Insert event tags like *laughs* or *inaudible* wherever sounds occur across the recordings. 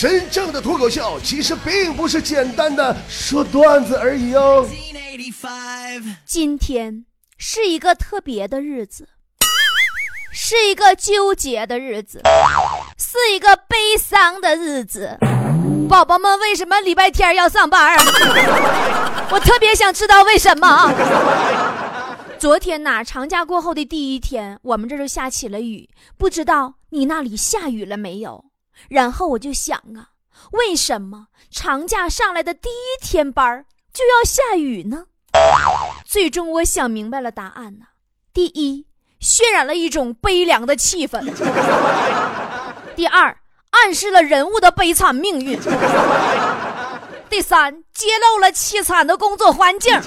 真正的脱口秀其实并不是简单的说段子而已哦。今天是一个特别的日子，是一个纠结的日子，是一个悲伤的日子。宝宝们为什么礼拜天要上班？我特别想知道为什么。昨天呐，长假过后的第一天，我们这就下起了雨，不知道你那里下雨了没有？然后我就想啊，为什么长假上来的第一天班就要下雨呢？最终我想明白了答案呢。第一，渲染了一种悲凉的气氛；第二，暗示了人物的悲惨命运；第三，揭露了凄惨的工作环境；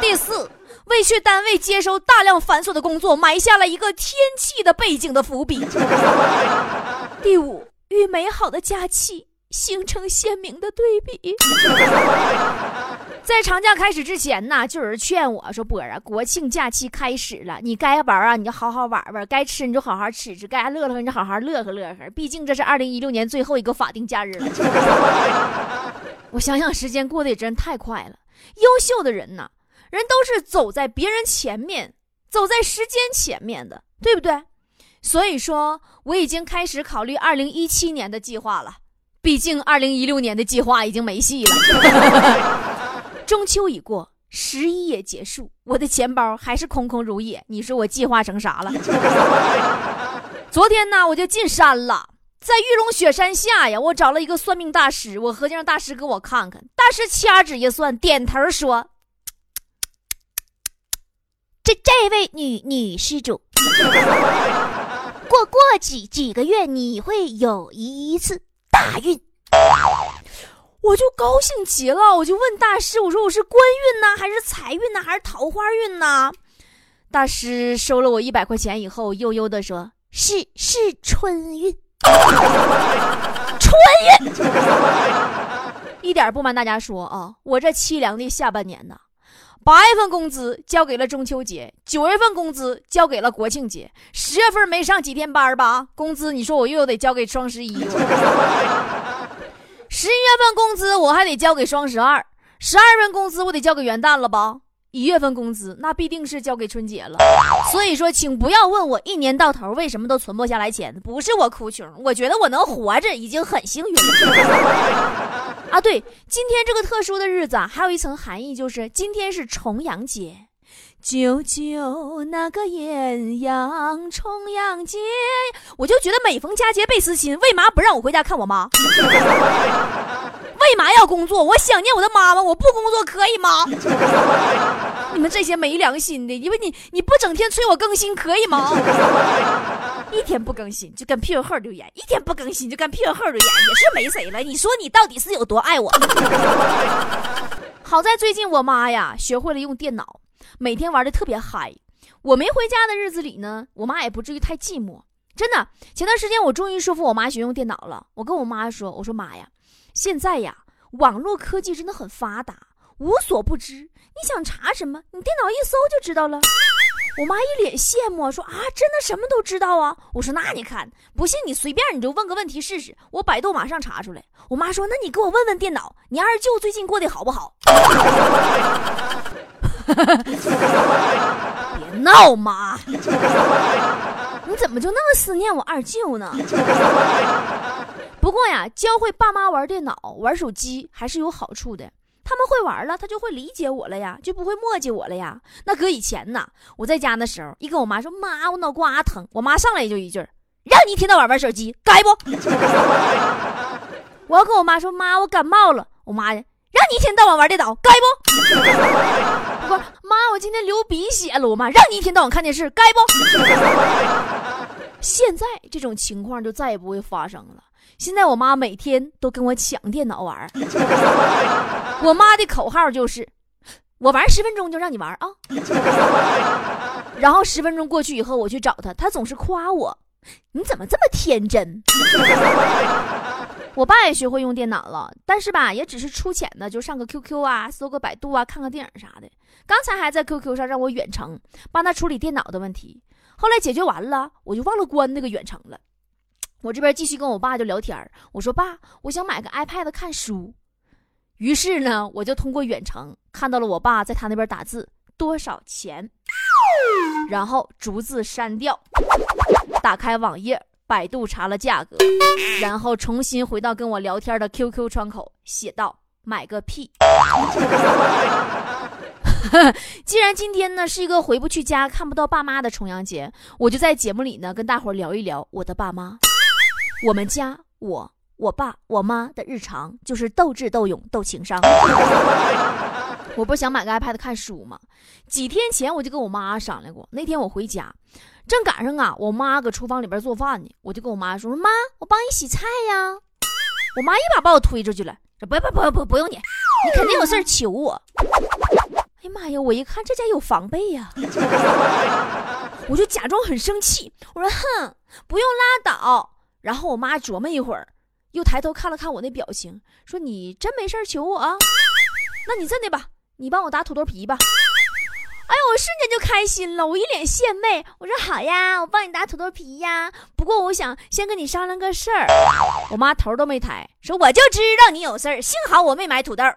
第四，为去单位接收大量繁琐的工作埋下了一个天气的背景的伏笔；第五，与美好的假期形成鲜明的对比。*laughs* 在长假开始之前呢，就有人劝我说：“波儿啊，国庆假期开始了，你该玩啊，你就好好玩玩；该吃你就好好吃吃；该乐呵你就好好乐呵乐呵。毕竟这是二零一六年最后一个法定假日了。*laughs* ”我想想，时间过得也真太快了。优秀的人呢，人都是走在别人前面，走在时间前面的，对不对？所以说，我已经开始考虑二零一七年的计划了。毕竟二零一六年的计划已经没戏了。*laughs* 中秋已过，十一也结束，我的钱包还是空空如也。你说我计划成啥了？*laughs* 昨天呢，我就进山了，在玉龙雪山下呀，我找了一个算命大师，我合计让大师给我看看。大师掐指一算，点头说：“这这位女女施主，*laughs* 过过几几个月，你会有一次大运。”我就高兴极了，我就问大师：“我说我是官运呢，还是财运呢，还是桃花运呢？”大师收了我一百块钱以后，悠悠的说：“是是春运，*laughs* 春运。*laughs* ”一点不瞒大家说啊，我这凄凉的下半年呢，八月份工资交给了中秋节，九月份工资交给了国庆节，十月份没上几天班吧，工资你说我又得交给双十一。十一月份工资我还得交给双十二，十二月份工资我得交给元旦了吧？一月份工资那必定是交给春节了。所以说，请不要问我一年到头为什么都存不下来钱，不是我哭穷，我觉得我能活着已经很幸运了。*laughs* 啊，对，今天这个特殊的日子啊，还有一层含义，就是今天是重阳节。九九那个艳阳重阳节，我就觉得每逢佳节倍思亲。为嘛不让我回家看我妈？为嘛要工作？我想念我的妈妈，我不工作可以吗？*laughs* 你们这些没良心的，因为你你不整天催我更新可以吗？一天不更新就跟屁股后留言，一天不更新就跟屁股后留言，也是没谁了。你说你到底是有多爱我？好在最近我妈呀学会了用电脑。每天玩的特别嗨，我没回家的日子里呢，我妈也不至于太寂寞。真的，前段时间我终于说服我妈学用电脑了。我跟我妈说：“我说妈呀，现在呀，网络科技真的很发达，无所不知。你想查什么，你电脑一搜就知道了。”我妈一脸羡慕说：“啊，真的什么都知道啊？”我说：“那你看，不信你随便你就问个问题试试，我百度马上查出来。”我妈说：“那你给我问问电脑，你二舅最近过得好不好？” *laughs* 别闹，妈！你怎么就那么思念我二舅呢？不过呀，教会爸妈玩电脑、玩手机还是有好处的。他们会玩了，他就会理解我了呀，就不会磨叽我了呀。那搁以前呢，我在家的时候，一跟我妈说：“妈，我脑瓜疼。”我妈上来就一句：“让你一天到晚玩手机，该不？” *laughs* 我要跟我妈说：“妈，我感冒了。”我妈让你一天到晚玩电脑，该不？不是妈，我今天流鼻血了。我妈让你一天到晚看电视，该不？*laughs* 现在这种情况就再也不会发生了。现在我妈每天都跟我抢电脑玩 *laughs* 我妈的口号就是：我玩十分钟就让你玩啊。然后十分钟过去以后，我去找她，她总是夸我：你怎么这么天真？我爸也学会用电脑了，但是吧，也只是出浅的，就上个 QQ 啊，搜个百度啊，看个电影啥的。刚才还在 QQ 上让我远程帮他处理电脑的问题，后来解决完了，我就忘了关那个远程了。我这边继续跟我爸就聊天我说爸，我想买个 iPad 看书。于是呢，我就通过远程看到了我爸在他那边打字多少钱，然后逐字删掉，打开网页，百度查了价格，然后重新回到跟我聊天的 QQ 窗口，写道：“买个屁。*laughs* ”既然今天呢是一个回不去家、看不到爸妈的重阳节，我就在节目里呢跟大伙聊一聊我的爸妈。我们家我、我爸、我妈的日常就是斗智斗勇、斗情商。我不想买个 iPad 看书吗？几天前我就跟我妈商量过。那天我回家，正赶上啊，我妈搁厨房里边做饭呢，我就跟我妈说：“说妈，我帮你洗菜呀。”我妈一把把我推出去了，说：“不不不不不用你，你肯定有事求我。”哎呀妈呀！我一看这家有防备呀，我就假装很生气，我说：“哼，不用拉倒。”然后我妈琢磨一会儿，又抬头看了看我那表情，说：“你真没事求我啊？那你这的吧，你帮我打土豆皮吧。”哎呦，我瞬间就开心了，我一脸献媚，我说：“好呀，我帮你打土豆皮呀。不过我想先跟你商量个事儿。”我妈头都没抬，说：“我就知道你有事儿，幸好我没买土豆。*laughs* ”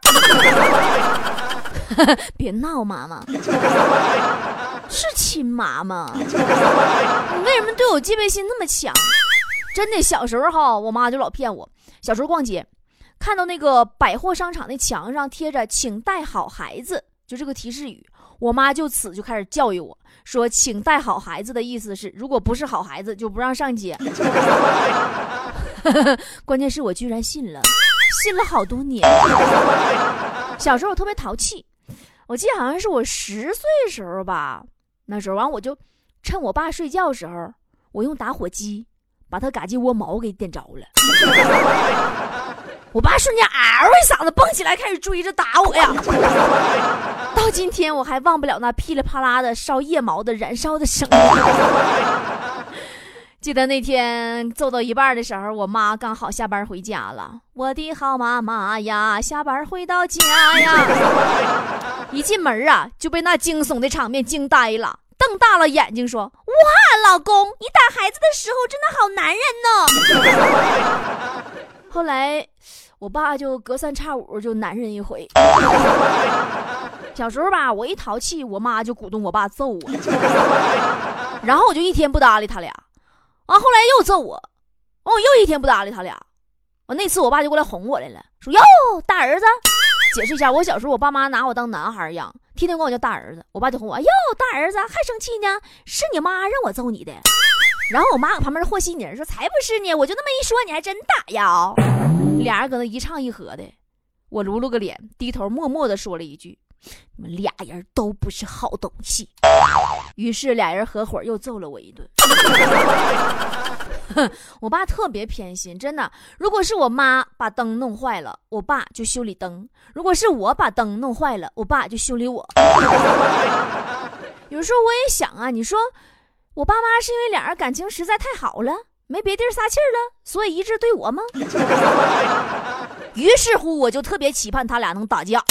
别闹，妈妈是亲妈吗？你为什么对我戒备心那么强？真的，小时候哈，我妈就老骗我。小时候逛街，看到那个百货商场那墙上贴着“请带好孩子”，就这个提示语，我妈就此就开始教育我说：“请带好孩子的意思是，如果不是好孩子，就不让上街。*laughs* ”关键是我居然信了，信了好多年。小时候我特别淘气。我记得好像是我十岁时候吧，那时候完我就趁我爸睡觉时候，我用打火机把他嘎叽窝毛给点着了。我爸瞬间嗷一嗓子蹦起来，开始追着打我呀。到今天我还忘不了那噼里啪啦的烧腋毛的燃烧的声音。记得那天揍到一半的时候，我妈刚好下班回家了。我的好妈妈呀，下班回到家呀，一进门啊就被那惊悚的场面惊呆了，大了眼睛说：“哇，老公，你打孩子的时候真的好男人呢。*laughs* ”后来，我爸就隔三差五就男人一回。小时候吧，我一淘气，我妈就鼓动我爸揍我，然后我就一天不搭理他俩。完后来又揍我，完哦，又一天不搭理他俩。完那次我爸就过来哄我来了，说哟大儿子，解释一下，我小时候我爸妈拿我当男孩养，天天管我叫大儿子。我爸就哄我哟大儿子还生气呢，是你妈让我揍你的。然后我妈搁旁边和稀泥说才不是呢，我就那么一说你还真打呀。俩人搁那一唱一和的，我撸撸个脸，低头默默的说了一句。你们俩人都不是好东西，于是俩人合伙又揍了我一顿。*laughs* 我爸特别偏心，真的。如果是我妈把灯弄坏了，我爸就修理灯；如果是我把灯弄坏了，我爸就修理我。*laughs* 有时候我也想啊，你说我爸妈是因为俩人感情实在太好了，没别地儿撒气了，所以一直对我吗？*laughs* 于是乎，我就特别期盼他俩能打架。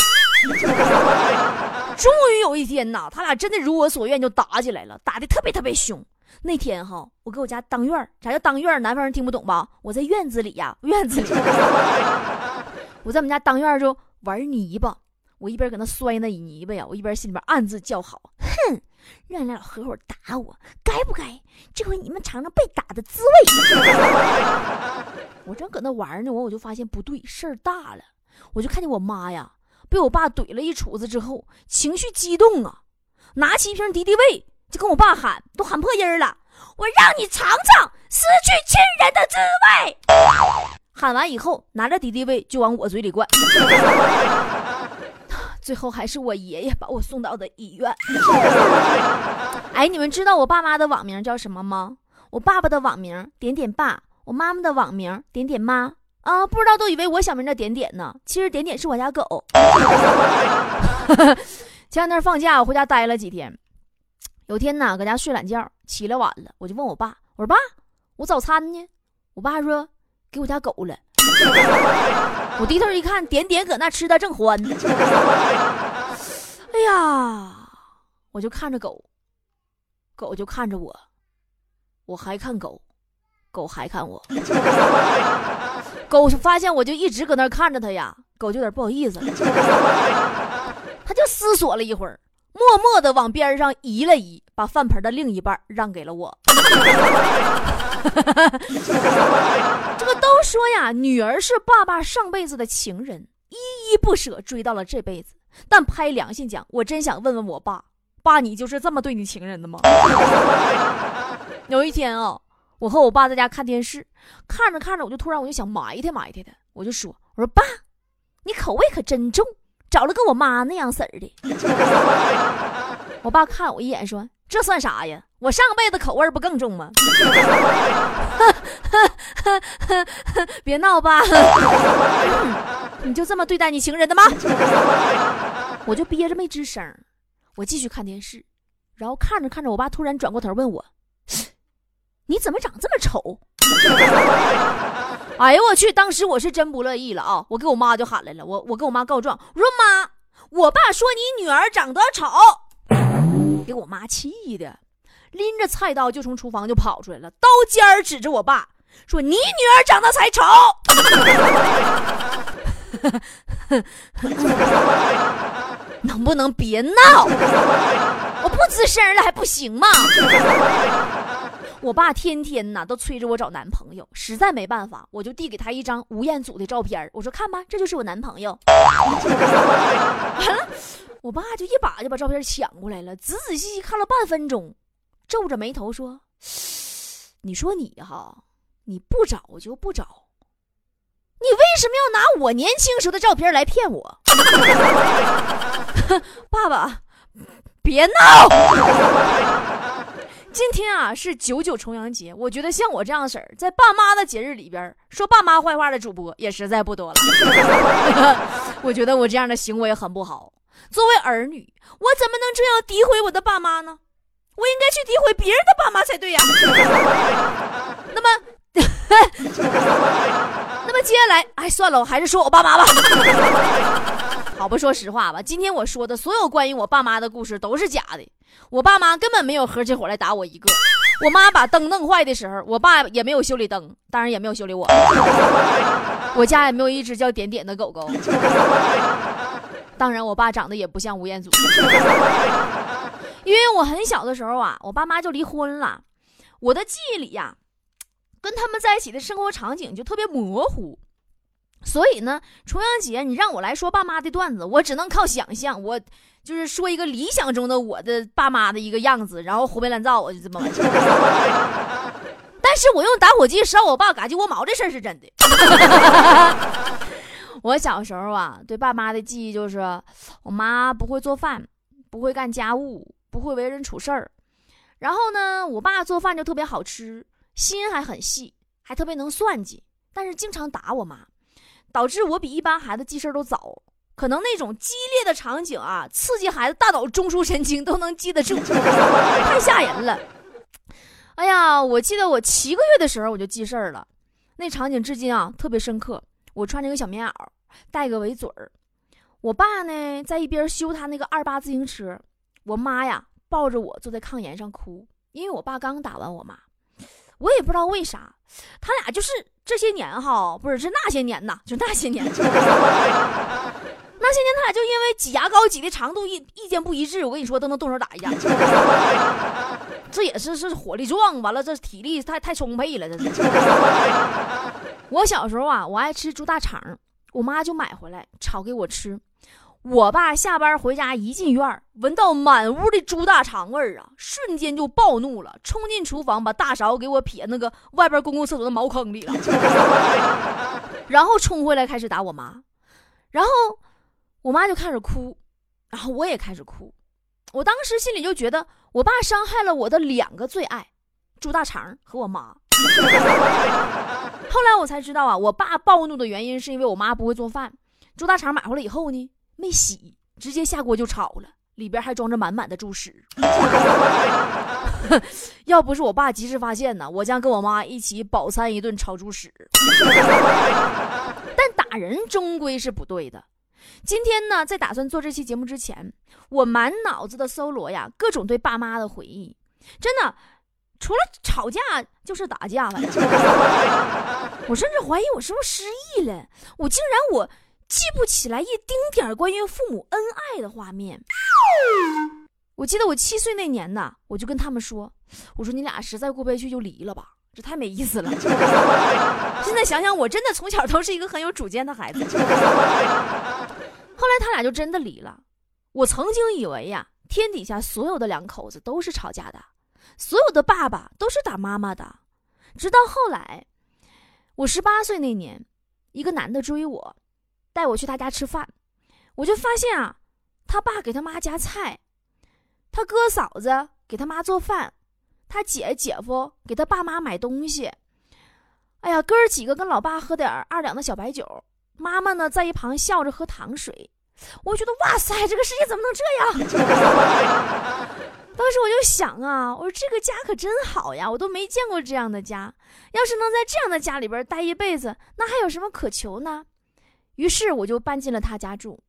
终于有一天呐，他俩真的如我所愿，就打起来了，打的特别特别凶。那天哈，我搁我家当院啥叫当院南方人听不懂吧？我在院子里呀，*laughs* 院子里，*laughs* 我在我们家当院就玩泥巴。我一边搁那摔那泥巴呀，我一边心里边暗自叫好：哼，让你俩合伙打我，该不该？这回你们尝尝被打的滋味。*laughs* 我正搁那玩呢，我我就发现不对，事儿大了。我就看见我妈呀。被我爸怼了一杵子之后，情绪激动啊，拿起一瓶敌敌畏就跟我爸喊，都喊破音了：“我让你尝尝失去亲人的滋味！”喊完以后，拿着敌敌畏就往我嘴里灌。*laughs* 最后还是我爷爷把我送到的医院。*laughs* 哎，你们知道我爸妈的网名叫什么吗？我爸爸的网名点点爸，我妈妈的网名点点妈。啊，不知道都以为我小名叫点点呢，其实点点是我家狗。*laughs* 前两天放假，我回家待了几天。有天呢，搁家睡懒觉，起来晚了，我就问我爸：“我说爸，我早餐呢？”我爸说：“给我家狗了。*laughs* ”我低头一看，点点搁那吃的正欢。*laughs* 哎呀，我就看着狗，狗就看着我，我还看狗，狗还看我，*laughs* 狗发现我就一直搁那看着它呀，狗就有点不好意思了，它就思索了一会儿，默默的往边上移了移，把饭盆的另一半让给了我。*laughs* 这个都说呀，女儿是爸爸上辈子的情人，依依不舍追到了这辈子。但拍良心讲，我真想问问我爸，爸，你就是这么对你情人的吗？*laughs* 有一天啊，我和我爸在家看电视，看着看着，我就突然我就想埋汰埋汰他，我就说，我说爸，你口味可真重，找了个我妈那样式儿的。我爸看我一眼说，这算啥呀？我上辈子口味不更重吗？*laughs* 别闹吧，*laughs* 你就这么对待你情人的吗？我就憋着没吱声，我继续看电视，然后看着看着，我爸突然转过头问我：“你怎么长这么丑？”哎呦我去！当时我是真不乐意了啊！我给我妈就喊来了，我我跟我妈告状，我说妈，我爸说你女儿长得丑，*laughs* 给我妈气的。拎着菜刀就从厨房就跑出来了，刀尖儿指着我爸说：“你女儿长得才丑，*laughs* 能不能别闹？我不吱声了还不行吗？”我爸天天呐都催着我找男朋友，实在没办法，我就递给他一张吴彦祖的照片我说：“看吧，这就是我男朋友。*laughs* ”完了，我爸就一把就把照片抢过来了，仔仔细细看了半分钟。皱着眉头说：“你说你哈，你不找就不找，你为什么要拿我年轻时候的照片来骗我？” *laughs* 爸爸，别闹！今天啊是九九重阳节，我觉得像我这样式儿在爸妈的节日里边说爸妈坏话的主播也实在不多了。*laughs* 我觉得我这样的行为很不好。作为儿女，我怎么能这样诋毁我的爸妈呢？我应该去诋毁别人的爸妈才对呀。*laughs* 那么，*laughs* 那么接下来，哎，算了，我还是说我爸妈吧。好吧说实话吧，今天我说的所有关于我爸妈的故事都是假的。我爸妈根本没有合起伙来打我一个。我妈把灯弄坏的时候，我爸也没有修理灯，当然也没有修理我。我家也没有一只叫点点的狗狗。当然，我爸长得也不像吴彦祖。因为我很小的时候啊，我爸妈就离婚了，我的记忆里呀，跟他们在一起的生活场景就特别模糊，所以呢，重阳节你让我来说爸妈的段子，我只能靠想象，我就是说一个理想中的我的爸妈的一个样子，然后胡编乱造，我就这么完成。*laughs* 但是我用打火机烧我爸嘎鸡窝毛这事儿是真的。*laughs* 我小时候啊，对爸妈的记忆就是，我妈不会做饭，不会干家务。不会为人处事儿，然后呢，我爸做饭就特别好吃，心还很细，还特别能算计，但是经常打我妈，导致我比一般孩子记事儿都早。可能那种激烈的场景啊，刺激孩子大脑中枢神经都能记得住，*laughs* 太吓人了。哎呀，我记得我七个月的时候我就记事儿了，那场景至今啊特别深刻。我穿着个小棉袄，戴个围嘴儿，我爸呢在一边修他那个二八自行车。我妈呀，抱着我坐在炕沿上哭，因为我爸刚打完我妈，我也不知道为啥，他俩就是这些年哈，不是是那些年呐，就那些年，*laughs* 那些年他俩就因为挤牙膏挤的长度意意见不一致，我跟你说都能动手打一架，*laughs* 这也是是火力壮，完了这体力太太充沛了，这是。*laughs* 我小时候啊，我爱吃猪大肠，我妈就买回来炒给我吃。我爸下班回家一进院，闻到满屋的猪大肠味儿啊，瞬间就暴怒了，冲进厨房把大勺给我撇那个外边公共厕所的茅坑里了，*laughs* 然后冲回来开始打我妈，然后我妈就开始哭，然后我也开始哭，我当时心里就觉得我爸伤害了我的两个最爱，猪大肠和我妈。后来我才知道啊，我爸暴怒的原因是因为我妈不会做饭，猪大肠买回来以后呢。没洗，直接下锅就炒了，里边还装着满满的猪屎。*laughs* 要不是我爸及时发现呢，我将跟我妈一起饱餐一顿炒猪屎。*laughs* 但打人终归是不对的。今天呢，在打算做这期节目之前，我满脑子的搜罗呀，各种对爸妈的回忆。真的，除了吵架就是打架了。*laughs* 我甚至怀疑我是不是失忆了，我竟然我记不起来一丁点儿关于父母恩爱的画面。我记得我七岁那年呢，我就跟他们说：“我说你俩实在过不下去就离了吧，这太没意思了。*laughs* ”现在想想，我真的从小都是一个很有主见的孩子。后来他俩就真的离了。我曾经以为呀，天底下所有的两口子都是吵架的，所有的爸爸都是打妈妈的。直到后来，我十八岁那年，一个男的追我，带我去他家吃饭，我就发现啊，他爸给他妈夹菜，他哥嫂子给他妈做饭，他姐姐夫给他爸妈买东西。哎呀，哥儿几个跟老爸喝点二两的小白酒。妈妈呢，在一旁笑着喝糖水，我觉得哇塞，这个世界怎么能这样？*laughs* 当时我就想啊，我说这个家可真好呀，我都没见过这样的家。要是能在这样的家里边待一辈子，那还有什么可求呢？于是我就搬进了他家住，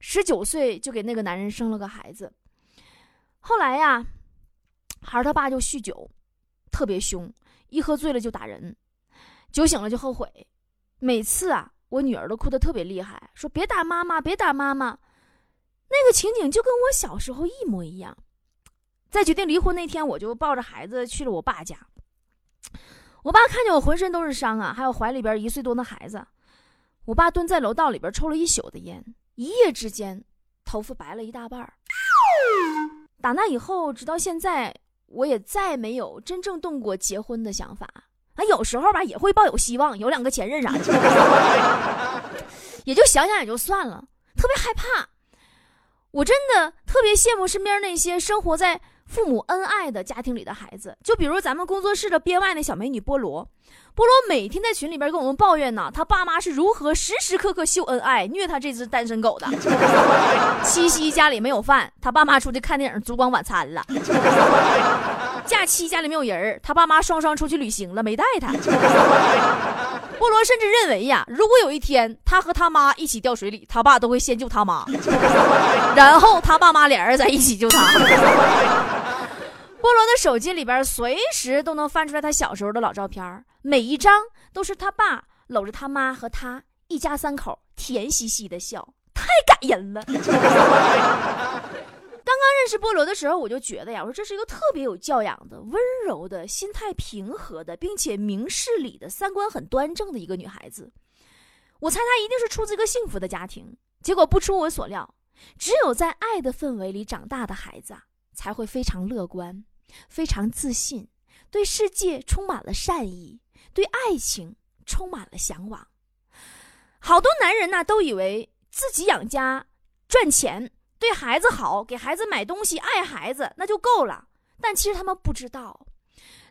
十九岁就给那个男人生了个孩子。后来呀，孩儿他爸就酗酒，特别凶，一喝醉了就打人，酒醒了就后悔，每次啊。我女儿都哭得特别厉害，说别打妈妈，别打妈妈。那个情景就跟我小时候一模一样。在决定离婚那天，我就抱着孩子去了我爸家。我爸看见我浑身都是伤啊，还有怀里边一岁多的孩子。我爸蹲在楼道里边抽了一宿的烟，一夜之间头发白了一大半儿。打那以后，直到现在，我也再没有真正动过结婚的想法。啊有时候吧也会抱有希望，有两个前任啥的，*laughs* 也就想想也就算了。特别害怕，我真的特别羡慕身边那些生活在父母恩爱的家庭里的孩子。就比如咱们工作室的编外那小美女菠萝，菠萝每天在群里边跟我们抱怨呢，她爸妈是如何时时刻刻秀恩爱，虐她这只单身狗的。*laughs* 七夕家里没有饭，他爸妈出去看电影烛光晚餐了。假期家里没有人他爸妈双双出去旅行了，没带他。菠萝甚至认为呀，如果有一天他和他妈一起掉水里，他爸都会先救他妈，*laughs* 然后他爸妈俩人在一起救他。菠萝的手机里边随时都能翻出来他小时候的老照片，每一张都是他爸搂着他妈和他一家三口甜兮兮的笑，太感人了。*laughs* 刚刚认识菠萝的时候，我就觉得呀，我说这是一个特别有教养的、温柔的、心态平和的，并且明事理的、三观很端正的一个女孩子。我猜她一定是出自一个幸福的家庭。结果不出我所料，只有在爱的氛围里长大的孩子啊，才会非常乐观、非常自信，对世界充满了善意，对爱情充满了向往。好多男人呢，都以为自己养家赚钱。对孩子好，给孩子买东西，爱孩子那就够了。但其实他们不知道，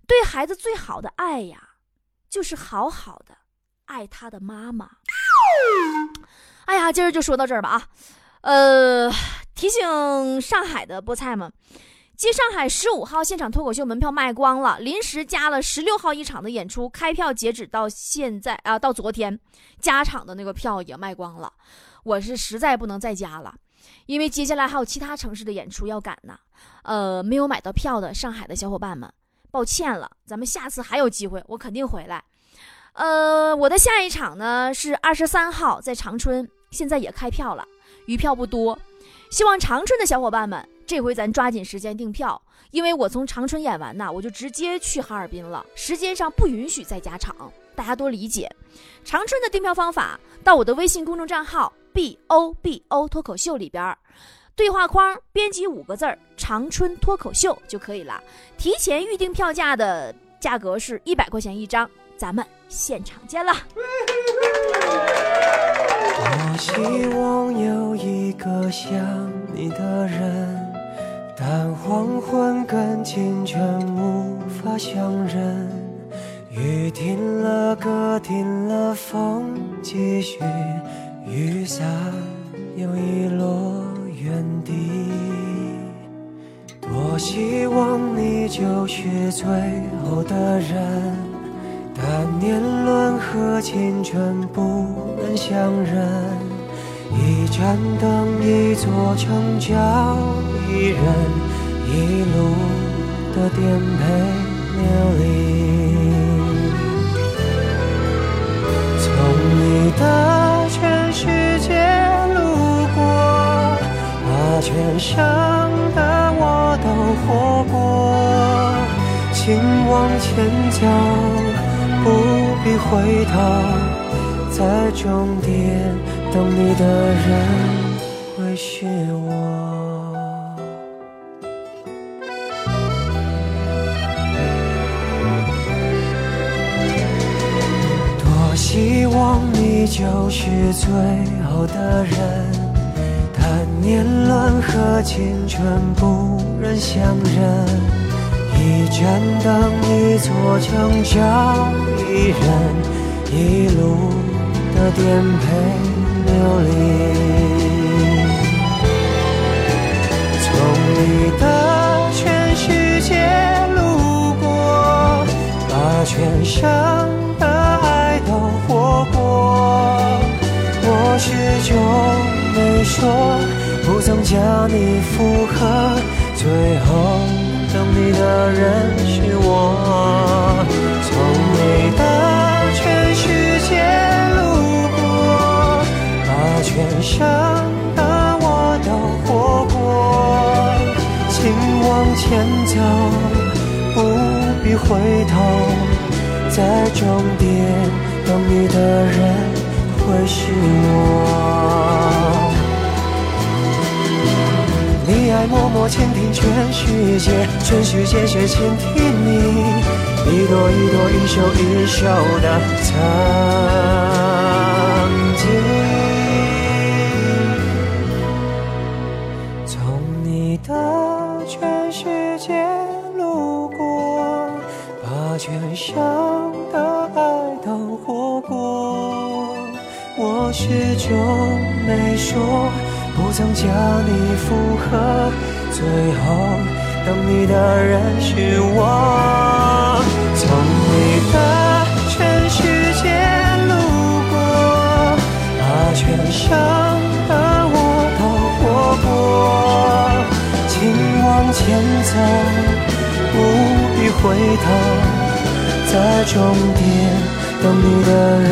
对孩子最好的爱呀，就是好好的爱他的妈妈。哎呀，今儿就说到这儿吧啊，呃，提醒上海的菠菜们，继上海十五号现场脱口秀门票卖光了，临时加了十六号一场的演出，开票截止到现在啊，到昨天加场的那个票也卖光了，我是实在不能再加了。因为接下来还有其他城市的演出要赶呢，呃，没有买到票的上海的小伙伴们，抱歉了，咱们下次还有机会，我肯定回来。呃，我的下一场呢是二十三号在长春，现在也开票了，余票不多，希望长春的小伙伴们这回咱抓紧时间订票，因为我从长春演完呐，我就直接去哈尔滨了，时间上不允许再加场，大家多理解。长春的订票方法，到我的微信公众账号。B O B O 脱口秀里边，对话框编辑五个字儿“长春脱口秀”就可以了。提前预定票价的价格是一百块钱一张，咱们现场见了。我希望有一个想你的人，但黄昏跟清晨无法相认。雨停了，歌停了，风继续。雨伞又遗落原地，多希望你就是最后的人，但年轮和青春不能相认。一盏灯，一座城，叫一人一路的颠沛流离。从你的全世界路过，把全伤的我都活过。请往前走，不必回头，在终点等你的人会是就是最后的人，但年轮和青春不忍相认，一盏灯，一座城，找一人，一路的颠沛流离。从你的全世界路过，把全生。就没说，不曾将你附和，最后等你的人是我。从你的全世界路过，把全生的我都活过。请往前走，不必回头，在终点等你的人。会是我，你爱默默倾听全世界，全世界却倾听你，一朵一朵，一首一首的曾经。从你的全世界路过，把全生的爱都活过。我始终没说，不曾将你附和，最后等你的人是我。从你的全世界路过，把全生的我都活过。请往前走，不必回头，在终点等你的人。